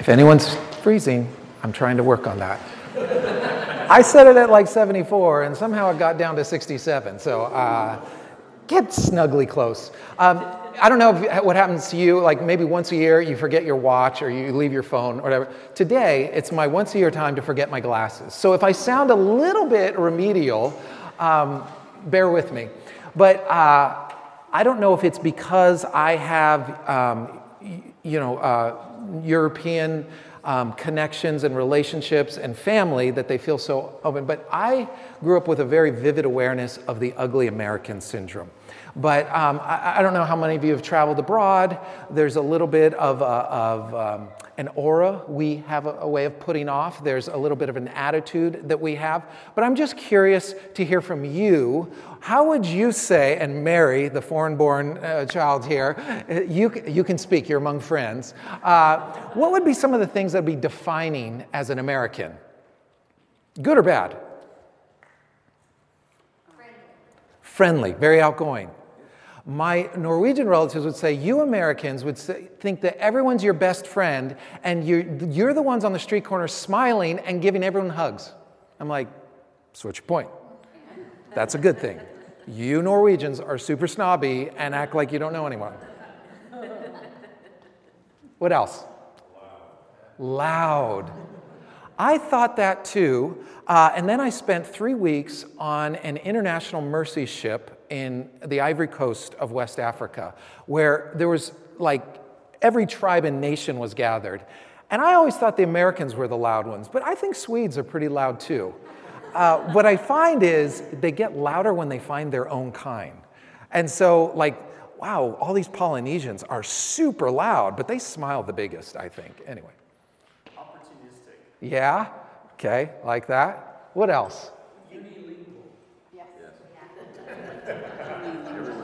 If anyone's freezing, I'm trying to work on that. I set it at like 74, and somehow it got down to 67. So uh, get snugly close. Um, I don't know if, what happens to you, like maybe once a year you forget your watch or you leave your phone or whatever. Today, it's my once a year time to forget my glasses. So if I sound a little bit remedial, um, bear with me. But uh, I don't know if it's because I have, um, you know, uh, European um, connections and relationships and family that they feel so open. But I grew up with a very vivid awareness of the ugly American syndrome. But um, I, I, don't know how many of you have traveled abroad. There's a little bit of, of um, an aura we have a, a, way of putting off. There's a little bit of an attitude that we have. But I'm just curious to hear from you. How would you say, and Mary, the foreign born uh, child here, you, you can speak, you're among friends. Uh, what would be some of the things that would be defining as an American? Good or bad? Friendly, Friendly very outgoing my Norwegian relatives would say, You Americans would say, think that everyone's your best friend and you're, you're the ones on the street corner smiling and giving everyone hugs. I'm like, what's your point? That's a good thing. You Norwegians are super snobby and act like you don't know anyone. What else? Loud. I thought that too. Uh, and then I spent three weeks on an international mercy ship in the Ivory Coast of West Africa, where there was like every tribe and nation was gathered. And I always thought the Americans were the loud ones, but I think Swedes are pretty loud too. Uh, what I find is they get louder when they find their own kind. And so, like, wow, all these Polynesians are super loud, but they smile the biggest, I think. Anyway. Opportunistic. Yeah? Okay, like that. What else?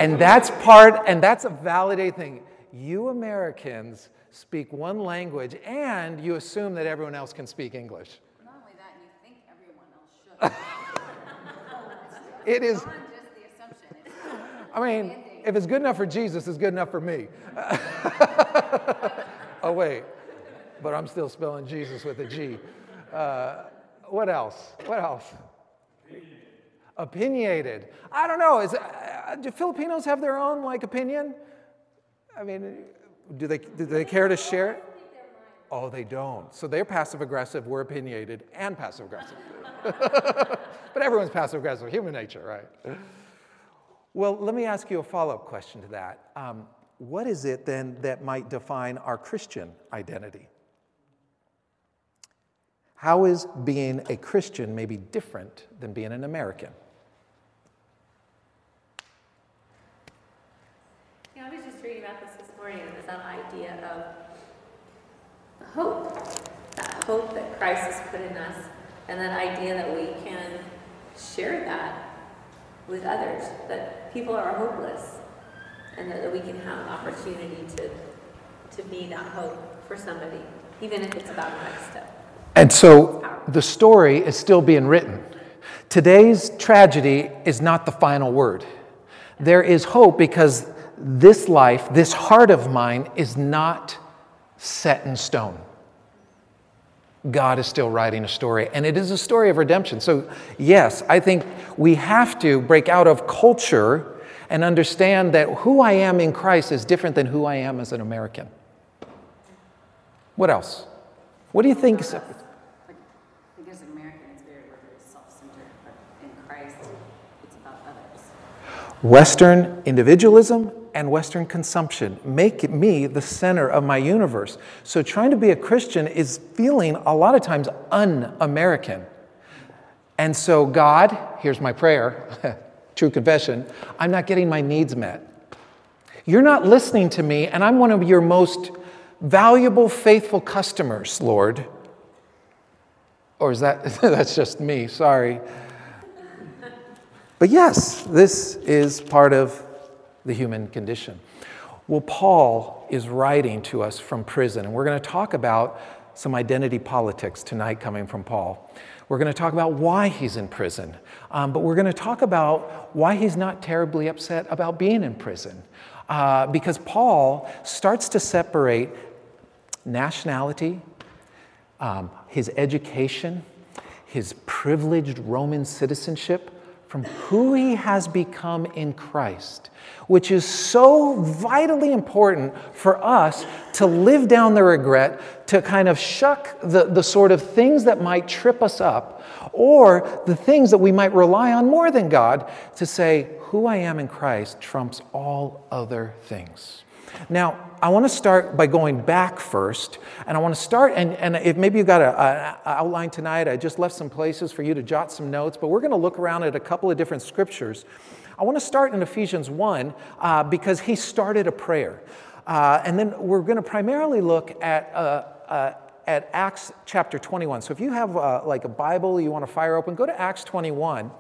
And that's part, and that's a validating thing. You Americans speak one language and you assume that everyone else can speak English. Not only that, you think everyone else should. it is. I mean, if it's good enough for Jesus, it's good enough for me. oh, wait. But I'm still spelling Jesus with a G. Uh, what else? What else? Opinionated. I don't know. Is, uh, do Filipinos have their own like opinion? I mean, do they, do they care to share it? Oh, they don't. So they're passive aggressive, we're opinionated and passive aggressive. but everyone's passive aggressive, human nature, right? Well, let me ask you a follow up question to that. Um, what is it then that might define our Christian identity? How is being a Christian maybe different than being an American? that idea of hope, that hope that Christ has put in us, and that idea that we can share that with others, that people are hopeless, and that, that we can have an opportunity to, to be that hope for somebody, even if it's about the next step. And so the story is still being written. Today's tragedy is not the final word. There is hope because this life, this heart of mine, is not set in stone. God is still writing a story, and it is a story of redemption. So, yes, I think we have to break out of culture and understand that who I am in Christ is different than who I am as an American. What else? What do you think? Like, like as an American, it's very self-centered, but in Christ, it's about others. Western individualism and Western consumption make me the center of my universe. So, trying to be a Christian is feeling a lot of times un American. And so, God, here's my prayer, true confession, I'm not getting my needs met. You're not listening to me, and I'm one of your most valuable, faithful customers, Lord. Or is that, that's just me, sorry. But yes, this is part of the human condition. Well, Paul is writing to us from prison, and we're going to talk about some identity politics tonight coming from Paul. We're going to talk about why he's in prison, um, but we're going to talk about why he's not terribly upset about being in prison. Uh, because Paul starts to separate nationality um, his education, his privileged Roman citizenship, from who he has become in Christ, which is so vitally important for us to live down the regret, to kind of shuck the, the sort of things that might trip us up, or the things that we might rely on more than God, to say, Who I am in Christ trumps all other things. Now, I want to start by going back first, and I want to start, and, and if maybe you got an outline tonight, I just left some places for you to jot some notes, but we're going to look around at a couple of different scriptures. I want to start in Ephesians 1 uh, because he started a prayer. Uh, and then we're going to primarily look at, uh, uh at Acts chapter 21. So if you have uh, like a Bible you want to fire open, go to Acts 21.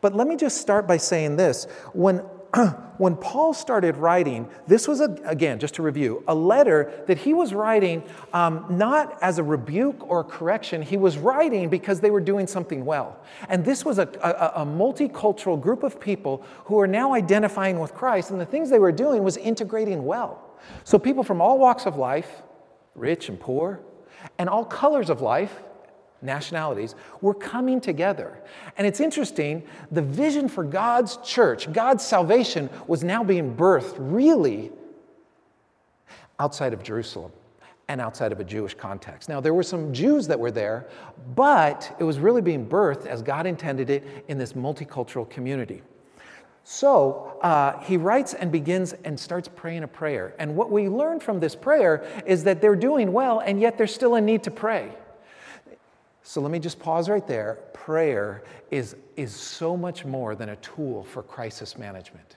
But let me just start by saying this. When when Paul started writing, this was, a, again, just to review, a letter that he was writing um, not as a rebuke or a correction. He was writing because they were doing something well. And this was a, a, a multicultural group of people who are now identifying with Christ, and the things they were doing was integrating well. So people from all walks of life, rich and poor, and all colors of life, nationalities, were coming together. And it's interesting, the vision for God's church, God's salvation, was now being birthed really outside of Jerusalem and outside of a Jewish context. Now, there were some Jews that were there, but it was really being birthed as God intended it in this multicultural community. So uh, he writes and begins and starts praying a prayer. And what we learn from this prayer is that they're doing well, and yet there's still a need to pray. So let me just pause right there. Prayer is, is so much more than a tool for crisis management.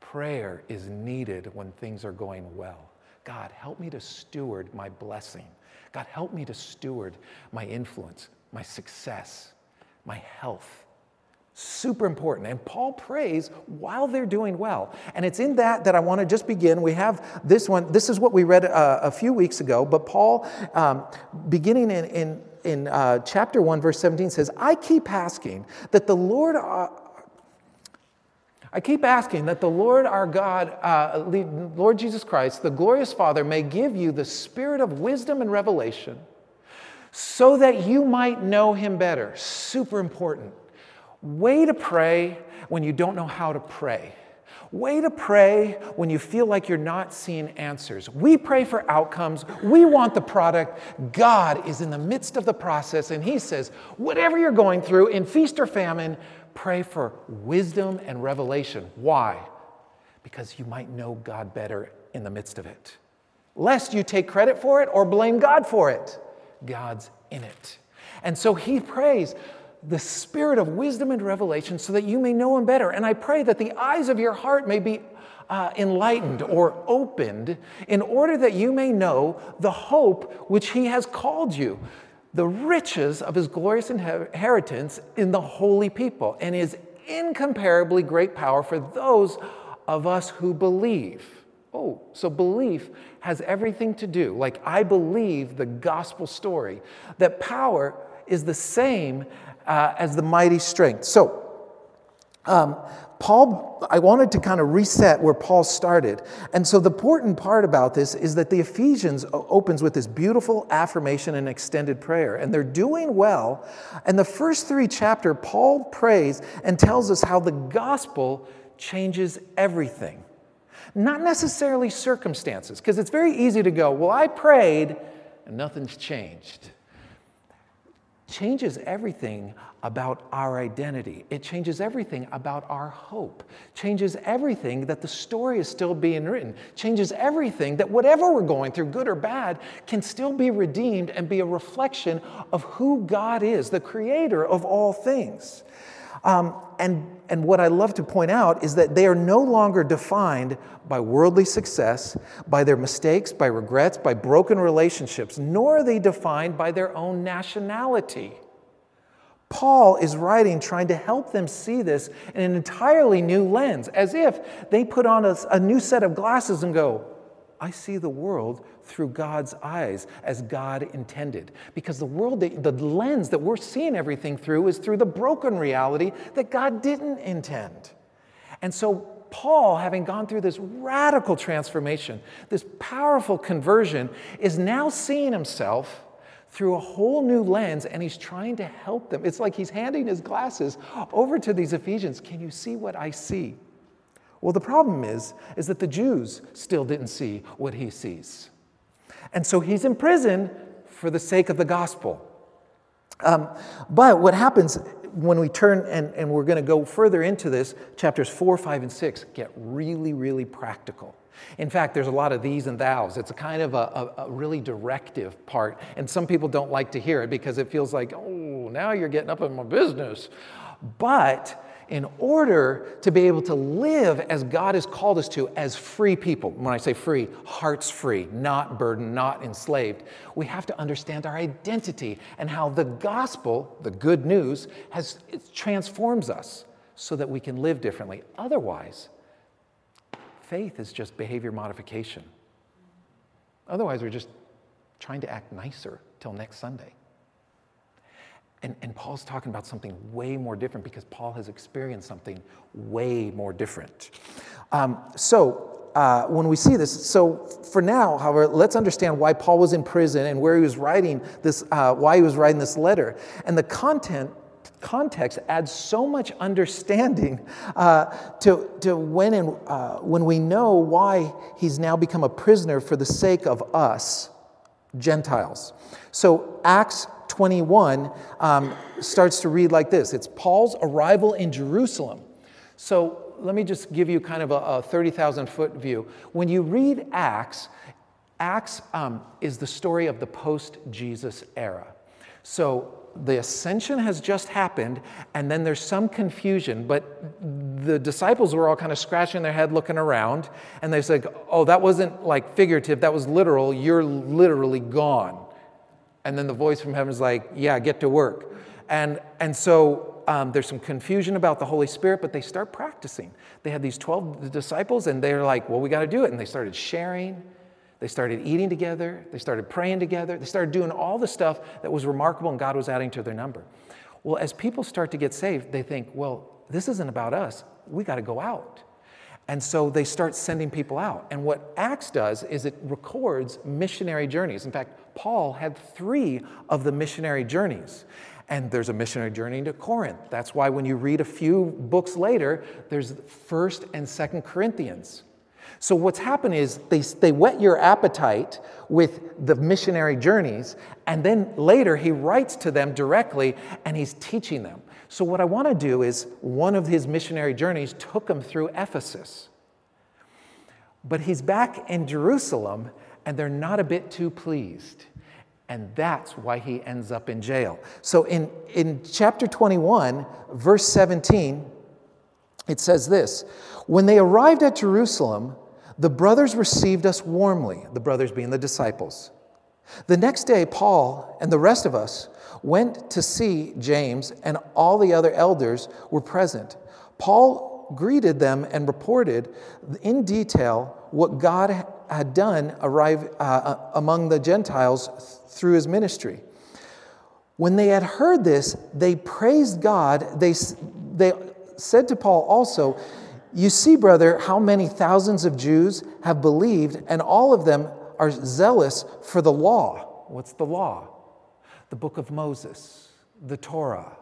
Prayer is needed when things are going well. God, help me to steward my blessing. God, help me to steward my influence, my success, my health. Super important. And Paul prays while they're doing well. And it's in that that I want to just begin. We have this one. This is what we read uh, a few weeks ago. But Paul, um, beginning in, in in uh, chapter 1, verse 17 says, I keep asking that the Lord. Uh, I keep asking that the Lord our God, uh, Lord Jesus Christ, the glorious Father, may give you the spirit of wisdom and revelation so that you might know him better. Super important. Way to pray when you don't know how to pray. Way to pray when you feel like you're not seeing answers. We pray for outcomes. We want the product. God is in the midst of the process, and He says, whatever you're going through, in feast or famine, pray for wisdom and revelation. Why? Because you might know God better in the midst of it. Lest you take credit for it or blame God for it. God's in it. And so he prays, the spirit of wisdom and revelation so that you may know him better. And I pray that the eyes of your heart may be uh, enlightened or opened in order that you may know the hope which he has called you, the riches of his glorious inheritance in the holy people, and his incomparably great power for those of us who believe. Oh, so belief has everything to do, like I believe the gospel story, that power is the same uh, as the mighty strength. So, um, Paul, I wanted to kind of reset where Paul started. And so the important part about this is that the Ephesians opens with this beautiful affirmation and extended prayer. And they're doing well. And the first three chapter, Paul prays and tells us how the gospel changes everything. Not necessarily circumstances, because it's very easy to go, well, I prayed and nothing's changed changes everything about our identity. It changes everything about our hope. Changes everything that the story is still being written. Changes everything that whatever we're going through, good or bad, can still be redeemed and be a reflection of who God is, the creator of all things. Um, and, and what I love to point out is that they are no longer defined by worldly success, by their mistakes, by regrets, by broken relationships, nor are they defined by their own nationality. Paul is writing trying to help them see this in an entirely new lens, as if they put on a, a new set of glasses and go, I see the world through God's eyes as God intended. Because the world, the lens that we're seeing everything through is through the broken reality that God didn't intend. And so, Paul, having gone through this radical transformation, this powerful conversion, is now seeing himself through a whole new lens and he's trying to help them. It's like he's handing his glasses over to these Ephesians. Can you see what I see? Well, the problem is is that the Jews still didn't see what he sees. And so he's in prison for the sake of the gospel. Um, but what happens when we turn, and, and we're going to go further into this, chapters 4, 5, and 6 get really, really practical. In fact, there's a lot of these and thous. It's a kind of a, a, a, really directive part. And some people don't like to hear it because it feels like, oh, now you're getting up in my business. But in order to be able to live as God has called us to, as free people, when I say free, hearts free, not burdened, not enslaved, we have to understand our identity and how the gospel, the good news, has, transforms us so that we can live differently. Otherwise, faith is just behavior modification. Otherwise, we're just trying to act nicer till next Sunday. And, and Paul's talking about something way more different because Paul has experienced something way more different. Um, so, uh, when we see this, so for now, however, let's understand why Paul was in prison and where he was writing this, uh, why he was writing this letter. And the content context adds so much understanding uh, to, to when, and, uh, when we know why he's now become a prisoner for the sake of us, Gentiles. So, Acts 21 um, starts to read like this it's Paul's arrival in Jerusalem. So let me just give you kind of a, a 30,000 foot view. When you read Acts, Acts um, is the story of the post Jesus era. So the ascension has just happened, and then there's some confusion, but the disciples were all kind of scratching their head looking around, and they said, Oh, that wasn't like figurative, that was literal. You're literally gone. And then the voice from heaven is like, yeah, get to work. And, and so um, there's some confusion about the Holy Spirit, but they start practicing. They had these 12 disciples, and they're like, well, we got to do it. And they started sharing. They started eating together. They started praying together. They started doing all the stuff that was remarkable, and God was adding to their number. Well, as people start to get saved, they think, well, this isn't about us. We got to go out. And so they start sending people out. And what Acts does is it records missionary journeys. In fact, Paul had three of the missionary journeys. And there's a missionary journey to Corinth. That's why when you read a few books later, there's 1st and 2nd Corinthians. So what's happened is they, they whet your appetite with the missionary journeys, and then later he writes to them directly and he's teaching them. So, what I want to do is one of his missionary journeys took him through Ephesus. But he's back in Jerusalem, and they're not a bit too pleased. And that's why he ends up in jail. So, in, in chapter 21, verse 17, it says this When they arrived at Jerusalem, the brothers received us warmly, the brothers being the disciples. The next day, Paul and the rest of us went to see James, and all the other elders were present. Paul greeted them and reported in detail what God had done arrive, uh, uh, among the Gentiles through his ministry. When they had heard this, they praised God. They, they said to Paul also, You see, brother, how many thousands of Jews have believed, and all of them are zealous for the law. What's the law? the book of Moses, the Torah.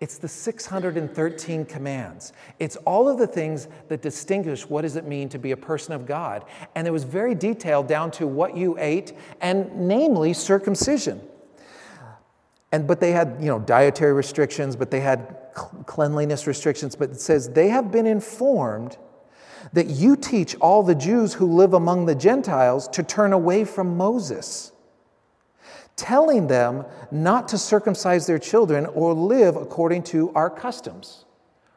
It's the 613 commands. It's all of the things that distinguish what does it mean to be a person of God. And it was very detailed down to what you ate and namely circumcision. And but they had, you know, dietary restrictions, but they had cleanliness restrictions, but it says they have been informed that you teach all the Jews who live among the Gentiles to turn away from Moses telling them not to circumcise their children or live according to our customs.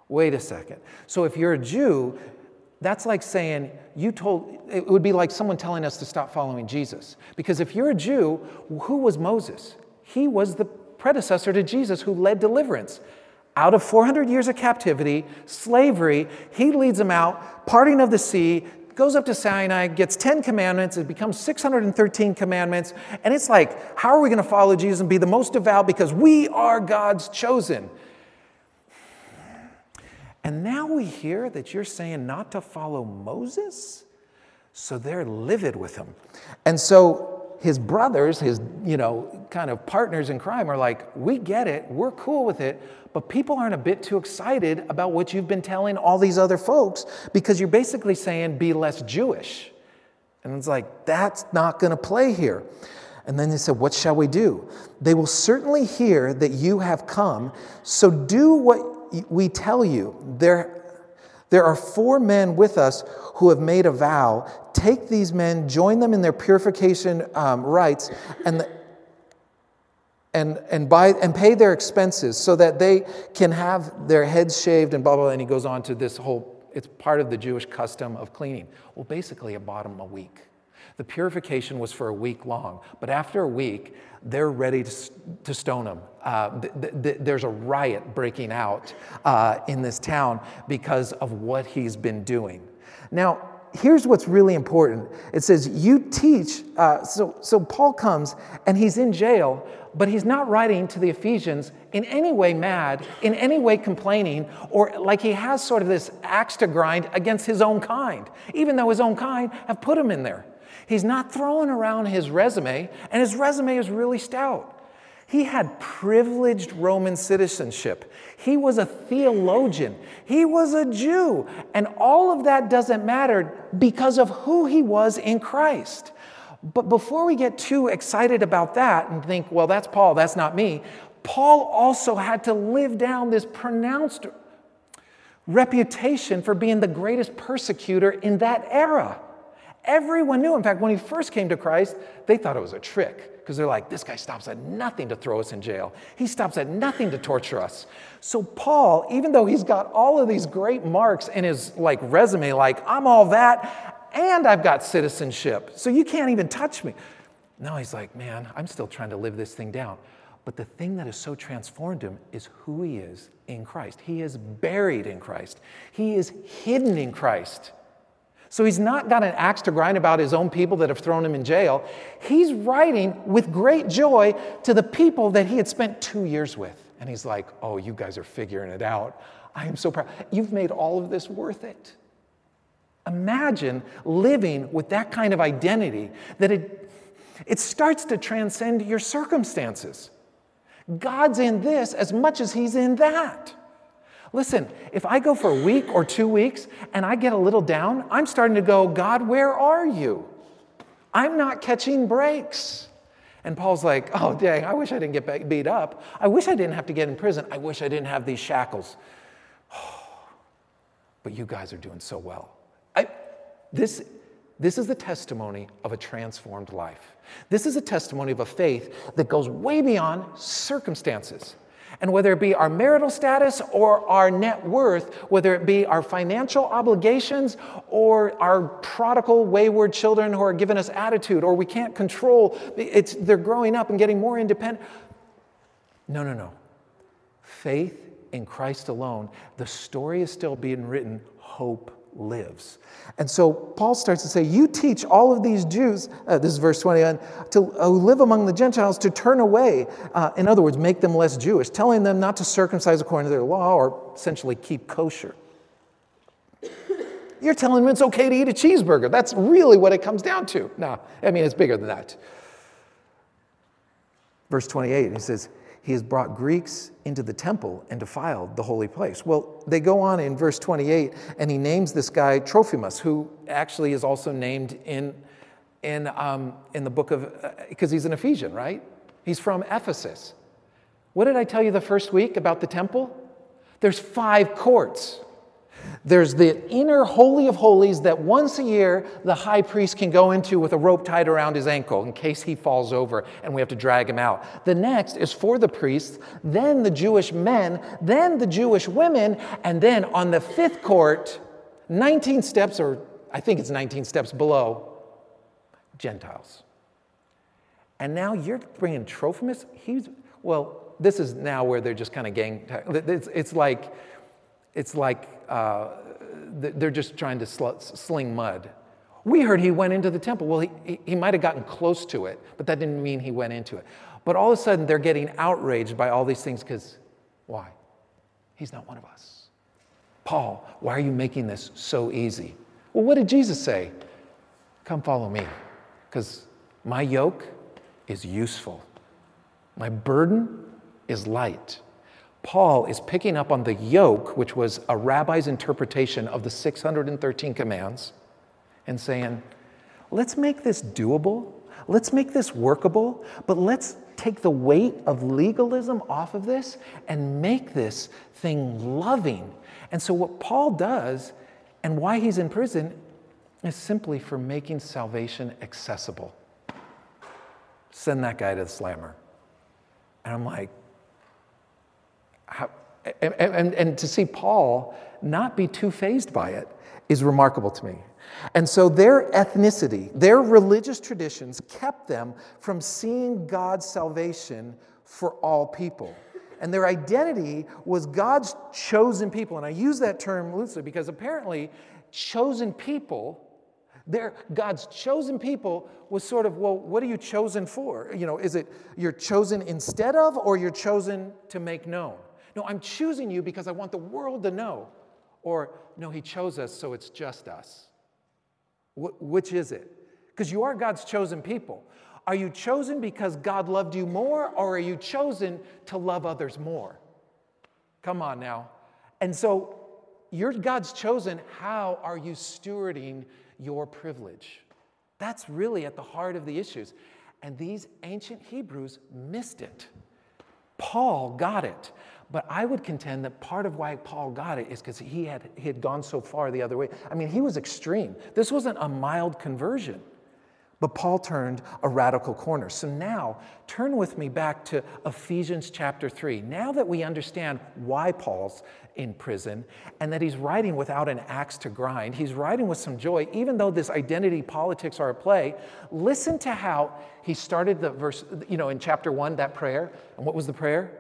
Wait a second. So if you're a Jew, that's like saying you told, it would be like someone telling us to stop following Jesus. Because if you're a Jew, who was Moses? He was the predecessor to Jesus who led deliverance. Out of 400 years of captivity, slavery, he leads them out, parting of the sea, goes up to Sinai, gets 10 commandments, it becomes 613 commandments, and it's like, how are we going to follow Jesus and be the most devout because we are God's chosen? And now we hear that you're saying not to follow Moses? So they're livid with him. And so his brothers, his, you know, kind of partners in crime are like, we get it, we're cool with it, but people aren't a bit too excited about what you've been telling all these other folks because you're basically saying be less Jewish. And it's like, that's not going to play here. And then they said, What shall we do? They will certainly hear that you have come, so do what we tell you. There, there are four men with us who have made a vow. Take these men, join them in their purification um, rites, and, the, and, and, buy, and pay their expenses so that they can have their heads shaved and blah, blah, blah. And he goes on to this whole, it's part of the Jewish custom of cleaning. Well, basically, it bought him a week. The purification was for a week long, but after a week, they're ready to, to stone him. Uh, th- th- there's a riot breaking out uh, in this town because of what he's been doing. Now, here's what's really important it says, You teach. Uh, so, so Paul comes and he's in jail, but he's not writing to the Ephesians in any way mad, in any way complaining, or like he has sort of this axe to grind against his own kind, even though his own kind have put him in there. He's not throwing around his resume, and his resume is really stout. He had privileged Roman citizenship. He was a theologian. He was a Jew. And all of that doesn't matter because of who he was in Christ. But before we get too excited about that and think, well, that's Paul, that's not me, Paul also had to live down this pronounced reputation for being the greatest persecutor in that era. Everyone knew. In fact, when he first came to Christ, they thought it was a trick because they're like, this guy stops at nothing to throw us in jail. He stops at nothing to torture us. So Paul, even though he's got all of these great marks in his like resume, like I'm all that, and I've got citizenship, so you can't even touch me. No, he's like, man, I'm still trying to live this thing down. But the thing that has so transformed him is who he is in Christ. He is buried in Christ. He is hidden in Christ. So he's not got an axe to grind about his own people that have thrown him in jail. He's writing with great joy to the people that he had spent two years with. And he's like, Oh, you guys are figuring it out. I am so proud. You've made all of this worth it. Imagine living with that kind of identity that it, it starts to transcend your circumstances. God's in this as much as he's in that. Listen, if I go for a week or two weeks and I get a little down, I'm starting to go, God, where are you? I'm not catching breaks. And Paul's like, oh, dang, I wish I didn't get beat up. I wish I didn't have to get in prison. I wish I didn't have these shackles. but you guys are doing so well. This, this is the testimony of a transformed life. This is a testimony of a faith that goes way beyond circumstances. And whether it be our marital status or our net worth, whether it be our financial obligations or our prodigal, wayward children who are giving us attitude or we can't control, it's, they're growing up and getting more independent. No, no, no. Faith in Christ alone, the story is still being written, hope lives. And so Paul starts to say, You teach all of these Jews, uh, this is verse 21, to uh, live among the Gentiles to turn away. Uh, in other words, make them less Jewish, telling them not to circumcise according to their law or essentially keep kosher. You're telling them it's okay to eat a cheeseburger. That's really what it comes down to. Now, I mean, it's bigger than that. Verse 28, he says, he has brought Greeks into the temple and defiled the holy place. Well, they go on in verse 28, and he names this guy Trophimus, who actually is also named in, in, um, in the book of, because uh, he's an Ephesian, right? He's from Ephesus. What did I tell you the first week about the temple? There's five courts. There's the inner Holy of Holies that once a year the high priest can go into with a rope tied around his ankle in case he falls over and we have to drag him out. The next is for the priests, then the Jewish men, then the Jewish women, and then on the fifth court, 19 steps, or I think it's 19 steps below, Gentiles. And now you're bringing Trophimus. He's, well, this is now where they're just kind of gang. It's, it's like, it's like uh, they're just trying to sl- sling mud. We heard he went into the temple. Well, he, he might have gotten close to it, but that didn't mean he went into it. But all of a sudden, they're getting outraged by all these things because why? He's not one of us. Paul, why are you making this so easy? Well, what did Jesus say? Come follow me, because my yoke is useful. My burden is light. Paul is picking up on the yoke, which was a rabbi's interpretation of the 613 commands, and saying, let's make this doable. Let's make this workable, but let's take the weight of legalism off of this and make this thing loving. And so, what Paul does and why he's in prison is simply for making salvation accessible. Send that guy to the slammer. And I'm like, how, and, and, and to see Paul not be too fazed by it is remarkable to me. And so their ethnicity, their religious traditions kept them from seeing God's salvation for all people. And their identity was God's chosen people. And I use that term loosely because apparently, chosen people, their, God's chosen people was sort of, well, what are you chosen for? You know, is it you're chosen instead of or you're chosen to make known? No, I'm choosing you because I want the world to know. Or, no, He chose us, so it's just us. Wh- which is it? Because you are God's chosen people. Are you chosen because God loved you more, or are you chosen to love others more? Come on now. And so, you're God's chosen. How are you stewarding your privilege? That's really at the heart of the issues. And these ancient Hebrews missed it. Paul got it. But I would contend that part of why Paul got it is because he had, he had gone so far the other way. I mean, he was extreme. This wasn't a mild conversion. But Paul turned a radical corner. So now, turn with me back to Ephesians chapter 3. Now that we understand why Paul's in prison and that he's writing without an axe to grind, he's writing with some joy, even though this identity politics are at play. Listen to how he started the verse, you know, in chapter 1, that prayer. And what was the prayer?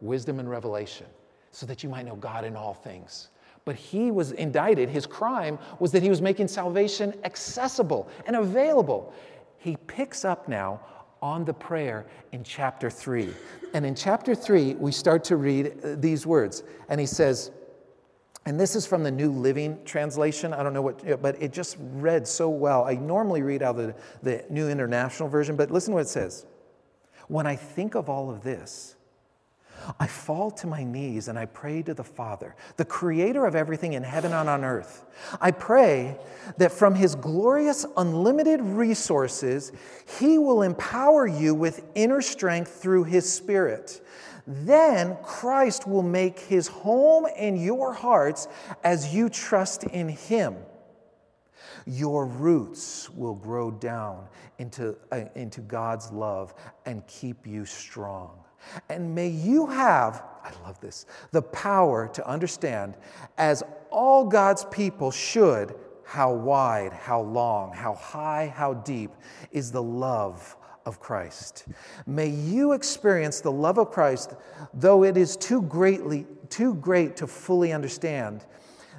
Wisdom and revelation, so that you might know God in all things. But he was indicted. His crime was that he was making salvation accessible and available. He picks up now on the prayer in chapter 3. And in chapter 3, we start to read uh, these words. And he says, and this is from the New Living Translation. I don't know what, but it just read so well. I normally read out the, the New International Version, but listen to what it says. When I think of all of this, I fall to my knees and I pray to the Father, the creator of everything in heaven and on earth. I pray that from his glorious, unlimited resources, he will empower you with inner strength through his Spirit. Then Christ will make his home in your hearts as you trust in him. Your roots will grow down into, uh, into God's love and keep you strong. And may you have, I love this, the power to understand, as all God's people should, how wide, how long, how high, how deep is the love of Christ. May you experience the love of Christ, though it is too greatly too great to fully understand.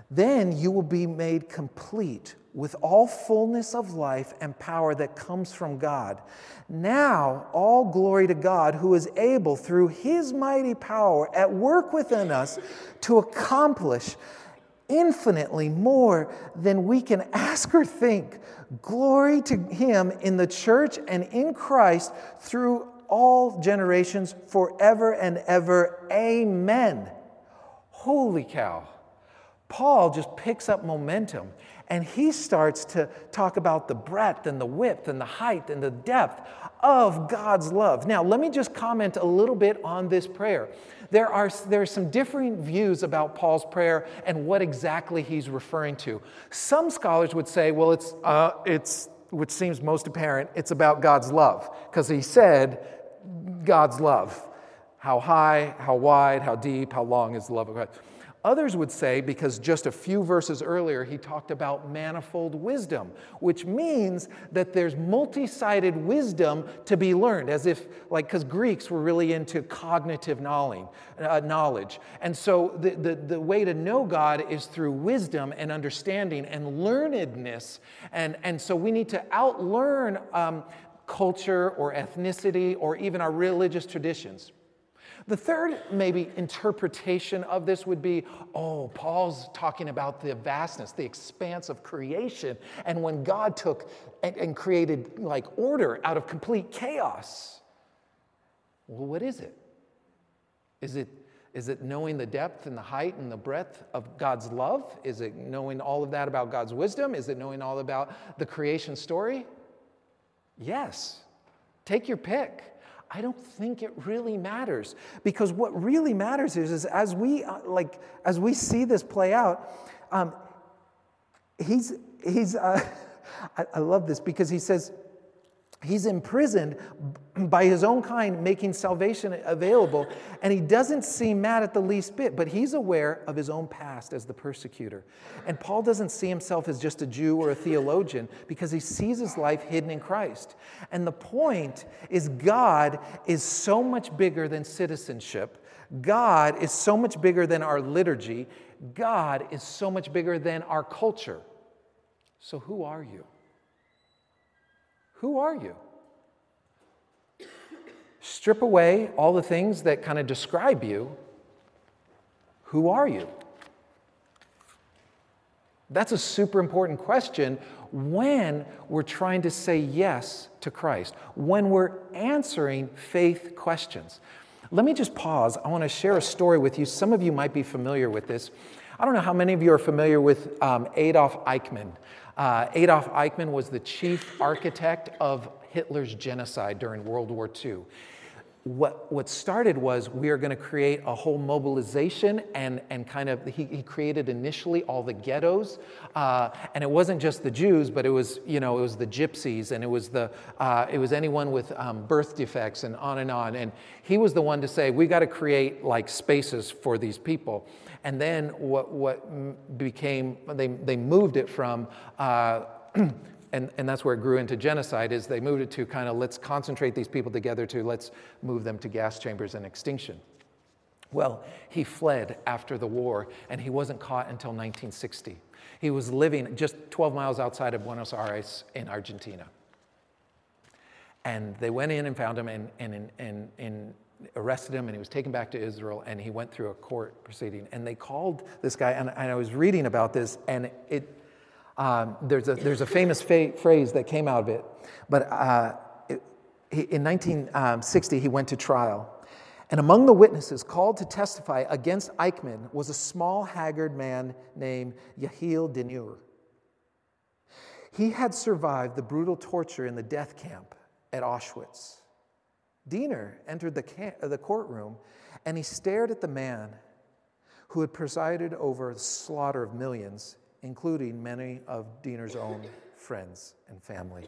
Then you will be made complete with all fullness of life and power that comes from God. Now, all glory to God who is able, through his mighty power at work within us, to accomplish infinitely more than we can ask or think. Glory to him in the church and in Christ through all generations, forever and ever. Amen. Holy cow. Paul just picks up momentum and he starts to talk about the breadth and the width and the height and the depth of God's love. Now, let me just comment a little bit on this prayer. There are, there are some differing views about Paul's prayer and what exactly he's referring to. Some scholars would say, well, it's, uh, it's which seems most apparent, it's about God's love, because he said, God's love. How high, how wide, how deep, how long is the love of God? Others would say, because just a few verses earlier, he talked about manifold wisdom, which means that there's multi sided wisdom to be learned, as if, like, because Greeks were really into cognitive knowledge. Uh, knowledge. And so the, the, the way to know God is through wisdom and understanding and learnedness. And, and so we need to outlearn um, culture or ethnicity or even our religious traditions. The third, maybe, interpretation of this would be oh, Paul's talking about the vastness, the expanse of creation, and when God took and, and created like order out of complete chaos. Well, what is it? Is it is it knowing the depth and the height and the breadth of God's love? Is it knowing all of that about God's wisdom? Is it knowing all about the creation story? Yes. Take your pick. I don't think it really matters. Because what really matters is, is as we uh, like as we see this play out, um, he's he's uh, I, I love this because he says He's imprisoned by his own kind, making salvation available, and he doesn't seem mad at the least bit, but he's aware of his own past as the persecutor. And Paul doesn't see himself as just a Jew or a theologian because he sees his life hidden in Christ. And the point is, God is so much bigger than citizenship, God is so much bigger than our liturgy, God is so much bigger than our culture. So, who are you? Who are you? Strip away all the things that kind of describe you. Who are you? That's a super important question when we're trying to say yes to Christ, when we're answering faith questions. Let me just pause. I want to share a story with you. Some of you might be familiar with this. I don't know how many of you are familiar with um, Adolf Eichmann. Uh, Adolf Eichmann was the chief architect of Hitler's genocide during World War II. What, what started was we are going to create a whole mobilization and, and kind of, he, he created initially all the ghettos. Uh, and it wasn't just the Jews, but it was, you know, it was the gypsies and it was, the, uh, it was anyone with um, birth defects and on and on. And he was the one to say, we got to create like spaces for these people. And then what, what became, they, they moved it from, uh, and, and that's where it grew into genocide, is they moved it to kind of let's concentrate these people together to let's move them to gas chambers and extinction. Well, he fled after the war, and he wasn't caught until 1960. He was living just 12 miles outside of Buenos Aires in Argentina. And they went in and found him and, and, and, and arrested him and he was taken back to Israel and he went through a court proceeding. And they called this guy, and, and I was reading about this, and it, um, there's, a, there's a famous fa- phrase that came out of it. But uh, it, he, in 1960, he went to trial. And among the witnesses called to testify against Eichmann was a small, haggard man named Yehiel Dinur. He had survived the brutal torture in the death camp at Auschwitz. Dinur entered the, the courtroom and he stared at the man who had presided over the slaughter of millions, including many of Dinur's own friends and family.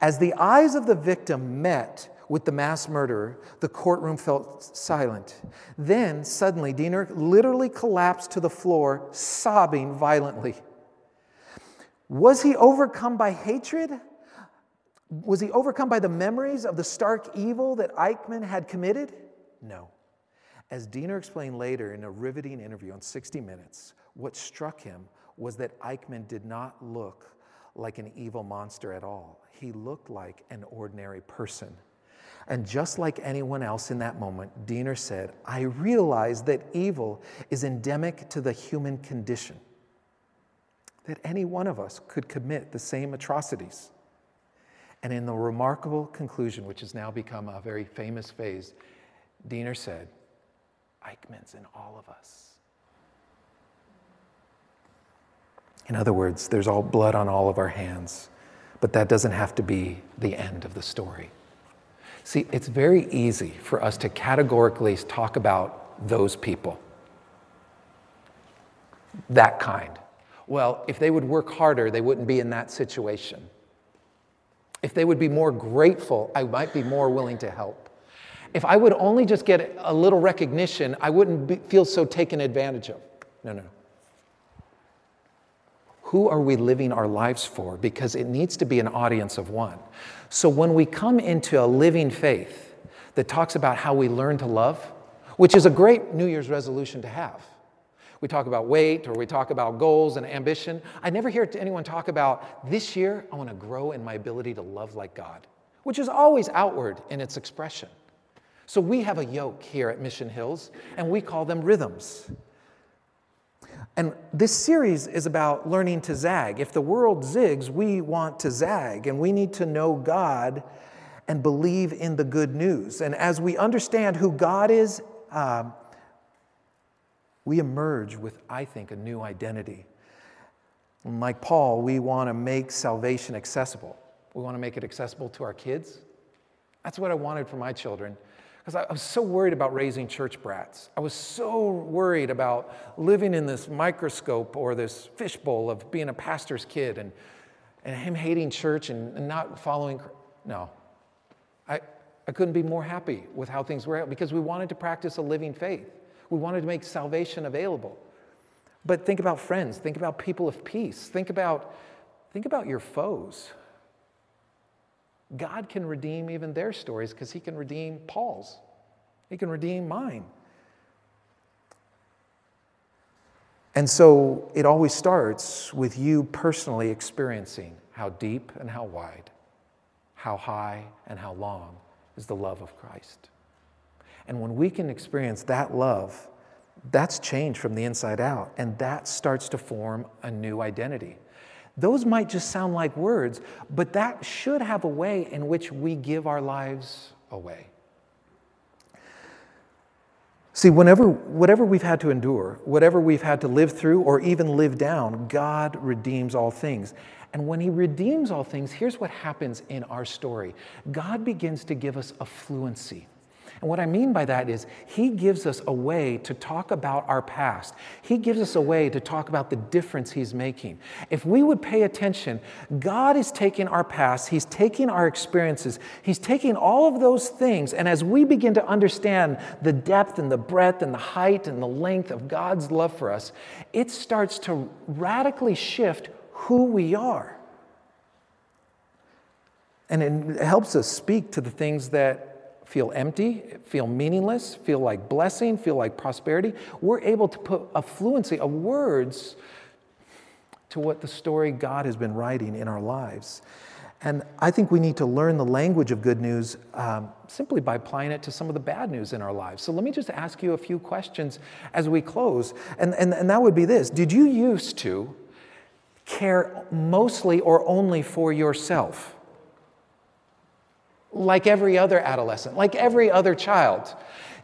As the eyes of the victim met with the mass murderer, the courtroom felt silent. Then, suddenly, Dinur literally collapsed to the floor, sobbing violently. Was he overcome by hatred? Was he overcome by the memories of the stark evil that Eichmann had committed? No. As Dinur explained later in a riveting interview on 60 Minutes, what struck him was that Eichmann did not look like an evil monster at all. He looked like an ordinary person. And just like anyone else in that moment, Dinur said, I realize that evil is endemic to the human condition, that any one of us could commit the same atrocities. And in the remarkable conclusion, which has now become a very famous phase, Dinur said, Eichmann's in all of us. In other words, there's all blood on all of our hands, but that doesn't have to be the end of the story. See, it's very easy for us to categorically talk about those people. That kind. Well, if they would work harder, they wouldn't be in that situation. If they would be more grateful, I might be more willing to help. If I would only just get a little recognition, I wouldn't be, feel so taken advantage of. No, no. Who are we living our lives for? Because it needs to be an audience of one. So when we come into a living faith that talks about how we learn to love, which is a great New Year's resolution to have, we talk about weight or we talk about goals and ambition. I never hear anyone talk about this year, I want to grow in my ability to love like God, which is always outward in its expression. So we have a yoke here at Mission Hills, and we call them rhythms. And this series is about learning to zag. If the world zigs, we want to zag, and we need to know God and believe in the good news. And as we understand who God is, um, we emerge with, I think, a new identity. Like Paul, we want to make salvation accessible. We want to make it accessible to our kids. That's what I wanted for my children. Because I was so worried about raising church brats. I was so worried about living in this microscope or this fishbowl of being a pastor's kid and, and him hating church and, and not following. No. I, I couldn't be more happy with how things were because we wanted to practice a living faith. We wanted to make salvation available. But think about friends, think about people of peace, think about, think about your foes. God can redeem even their stories because He can redeem Paul's, He can redeem mine. And so it always starts with you personally experiencing how deep and how wide, how high and how long is the love of Christ. And when we can experience that love, that's change from the inside out, and that starts to form a new identity. Those might just sound like words, but that should have a way in which we give our lives away. See, whenever, whatever we've had to endure, whatever we've had to live through or even live down, God redeems all things. And when He redeems all things, here's what happens in our story God begins to give us a fluency. And what I mean by that is, He gives us a way to talk about our past. He gives us a way to talk about the difference He's making. If we would pay attention, God is taking our past, He's taking our experiences, He's taking all of those things. And as we begin to understand the depth and the breadth and the height and the length of God's love for us, it starts to radically shift who we are. And it helps us speak to the things that feel empty, feel meaningless, feel like blessing, feel like prosperity, we're able to put a fluency of words to what the story God has been writing in our lives. And I think we need to learn the language of good news um, simply by applying it to some of the bad news in our lives. So let me just ask you a few questions as we close. And, and, and that would be this Did you used to care mostly or only for yourself? Like every other adolescent, like every other child?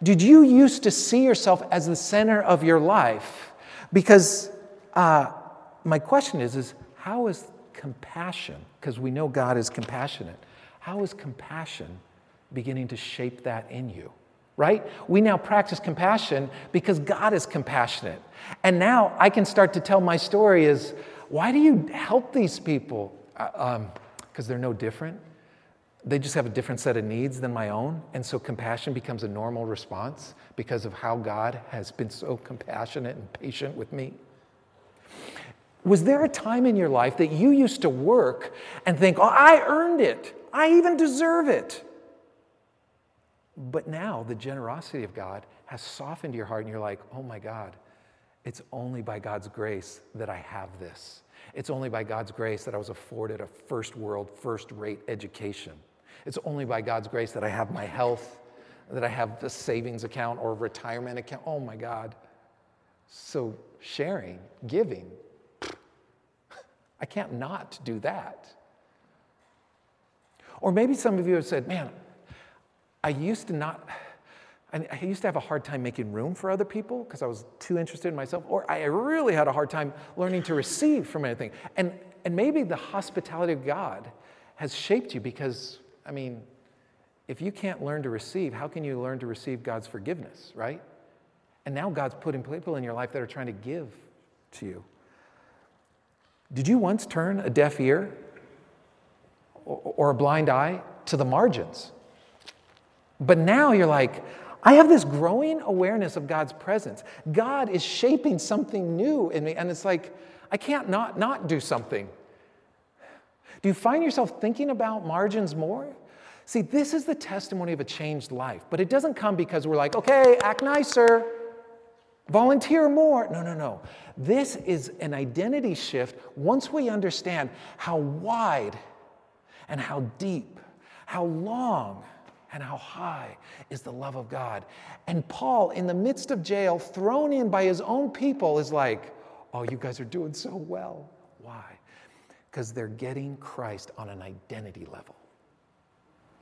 Did you used to see yourself as the center of your life? Because uh, my question is, is how is compassion, because we know God is compassionate, how is compassion beginning to shape that in you? Right? We now practice compassion because God is compassionate. And now I can start to tell my story is why do you help these people? Because uh, um, they're no different they just have a different set of needs than my own. And so compassion becomes a normal response because of how God has been so compassionate and patient with me. Was there a time in your life that you used to work and think, oh, I earned it, I even deserve it? But now the generosity of God has softened your heart, and you're like, oh my God, it's only by God's grace that I have this. It's only by God's grace that I was afforded a first world, first rate education. It's only by God's grace that I have my health, that I have a savings account or retirement account. Oh my God. So sharing, giving, I can't not do that. Or maybe some of you have said, man, I used to not, I used to have a hard time making room for other people because I was too interested in myself, or I really had a hard time learning to receive from anything. And, and maybe the hospitality of God has shaped you because I mean, if you can't learn to receive, how can you learn to receive God's forgiveness, right? And now God's putting people in your life that are trying to give to you. Did you once turn a deaf ear or a blind eye to the margins? But now you're like, I have this growing awareness of God's presence. God is shaping something new in me, and it's like, I can't not, not do something. Do you find yourself thinking about margins more? See, this is the testimony of a changed life, but it doesn't come because we're like, okay, act nicer, volunteer more. No, no, no. This is an identity shift once we understand how wide and how deep, how long, and how high is the love of God. And Paul, in the midst of jail, thrown in by his own people, is like, oh, you guys are doing so well. Because they're getting Christ on an identity level.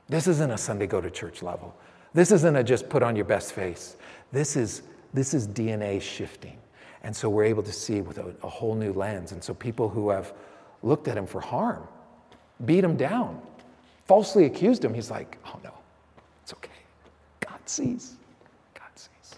This isn't a Sunday go to church level. This isn't a just put on your best face. This is, this is DNA shifting. And so we're able to see with a, a whole new lens. And so people who have looked at him for harm, beat him down, falsely accused him, he's like, oh no, it's okay. God sees. God sees.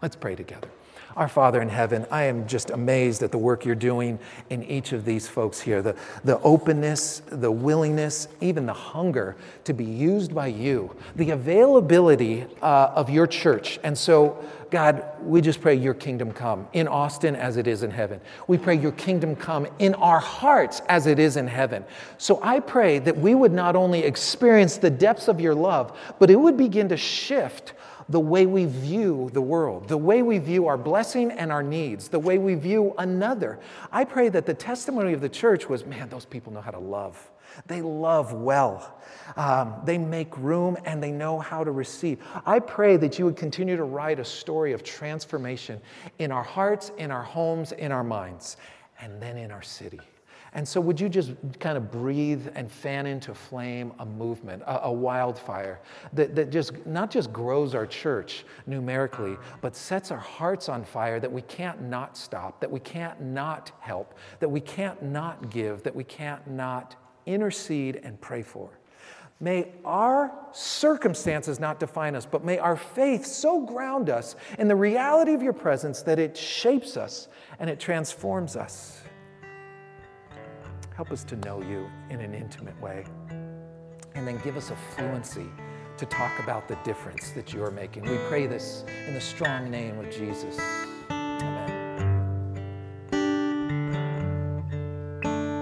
Let's pray together. Our Father in heaven, I am just amazed at the work you're doing in each of these folks here. The, the openness, the willingness, even the hunger to be used by you, the availability uh, of your church. And so, God, we just pray your kingdom come in Austin as it is in heaven. We pray your kingdom come in our hearts as it is in heaven. So I pray that we would not only experience the depths of your love, but it would begin to shift the way we view the world, the way we view our blessing and our needs, the way we view another. I pray that the testimony of the church was man, those people know how to love. They love well. Um, they make room and they know how to receive. I pray that you would continue to write a story of transformation in our hearts, in our homes, in our minds, and then in our city. And so, would you just kind of breathe and fan into flame a movement, a, a, wildfire that, that just not just grows our church numerically, but sets our hearts on fire that we can't not stop, that we can't not help, that we can't not give, that we can't not intercede and pray for? May our circumstances not define us, but may our faith so ground us in the reality of your presence that it shapes us and it transforms us. Help us to know you in an intimate way. And then give us a fluency to talk about the difference that you're making. We pray this in the strong name of Jesus.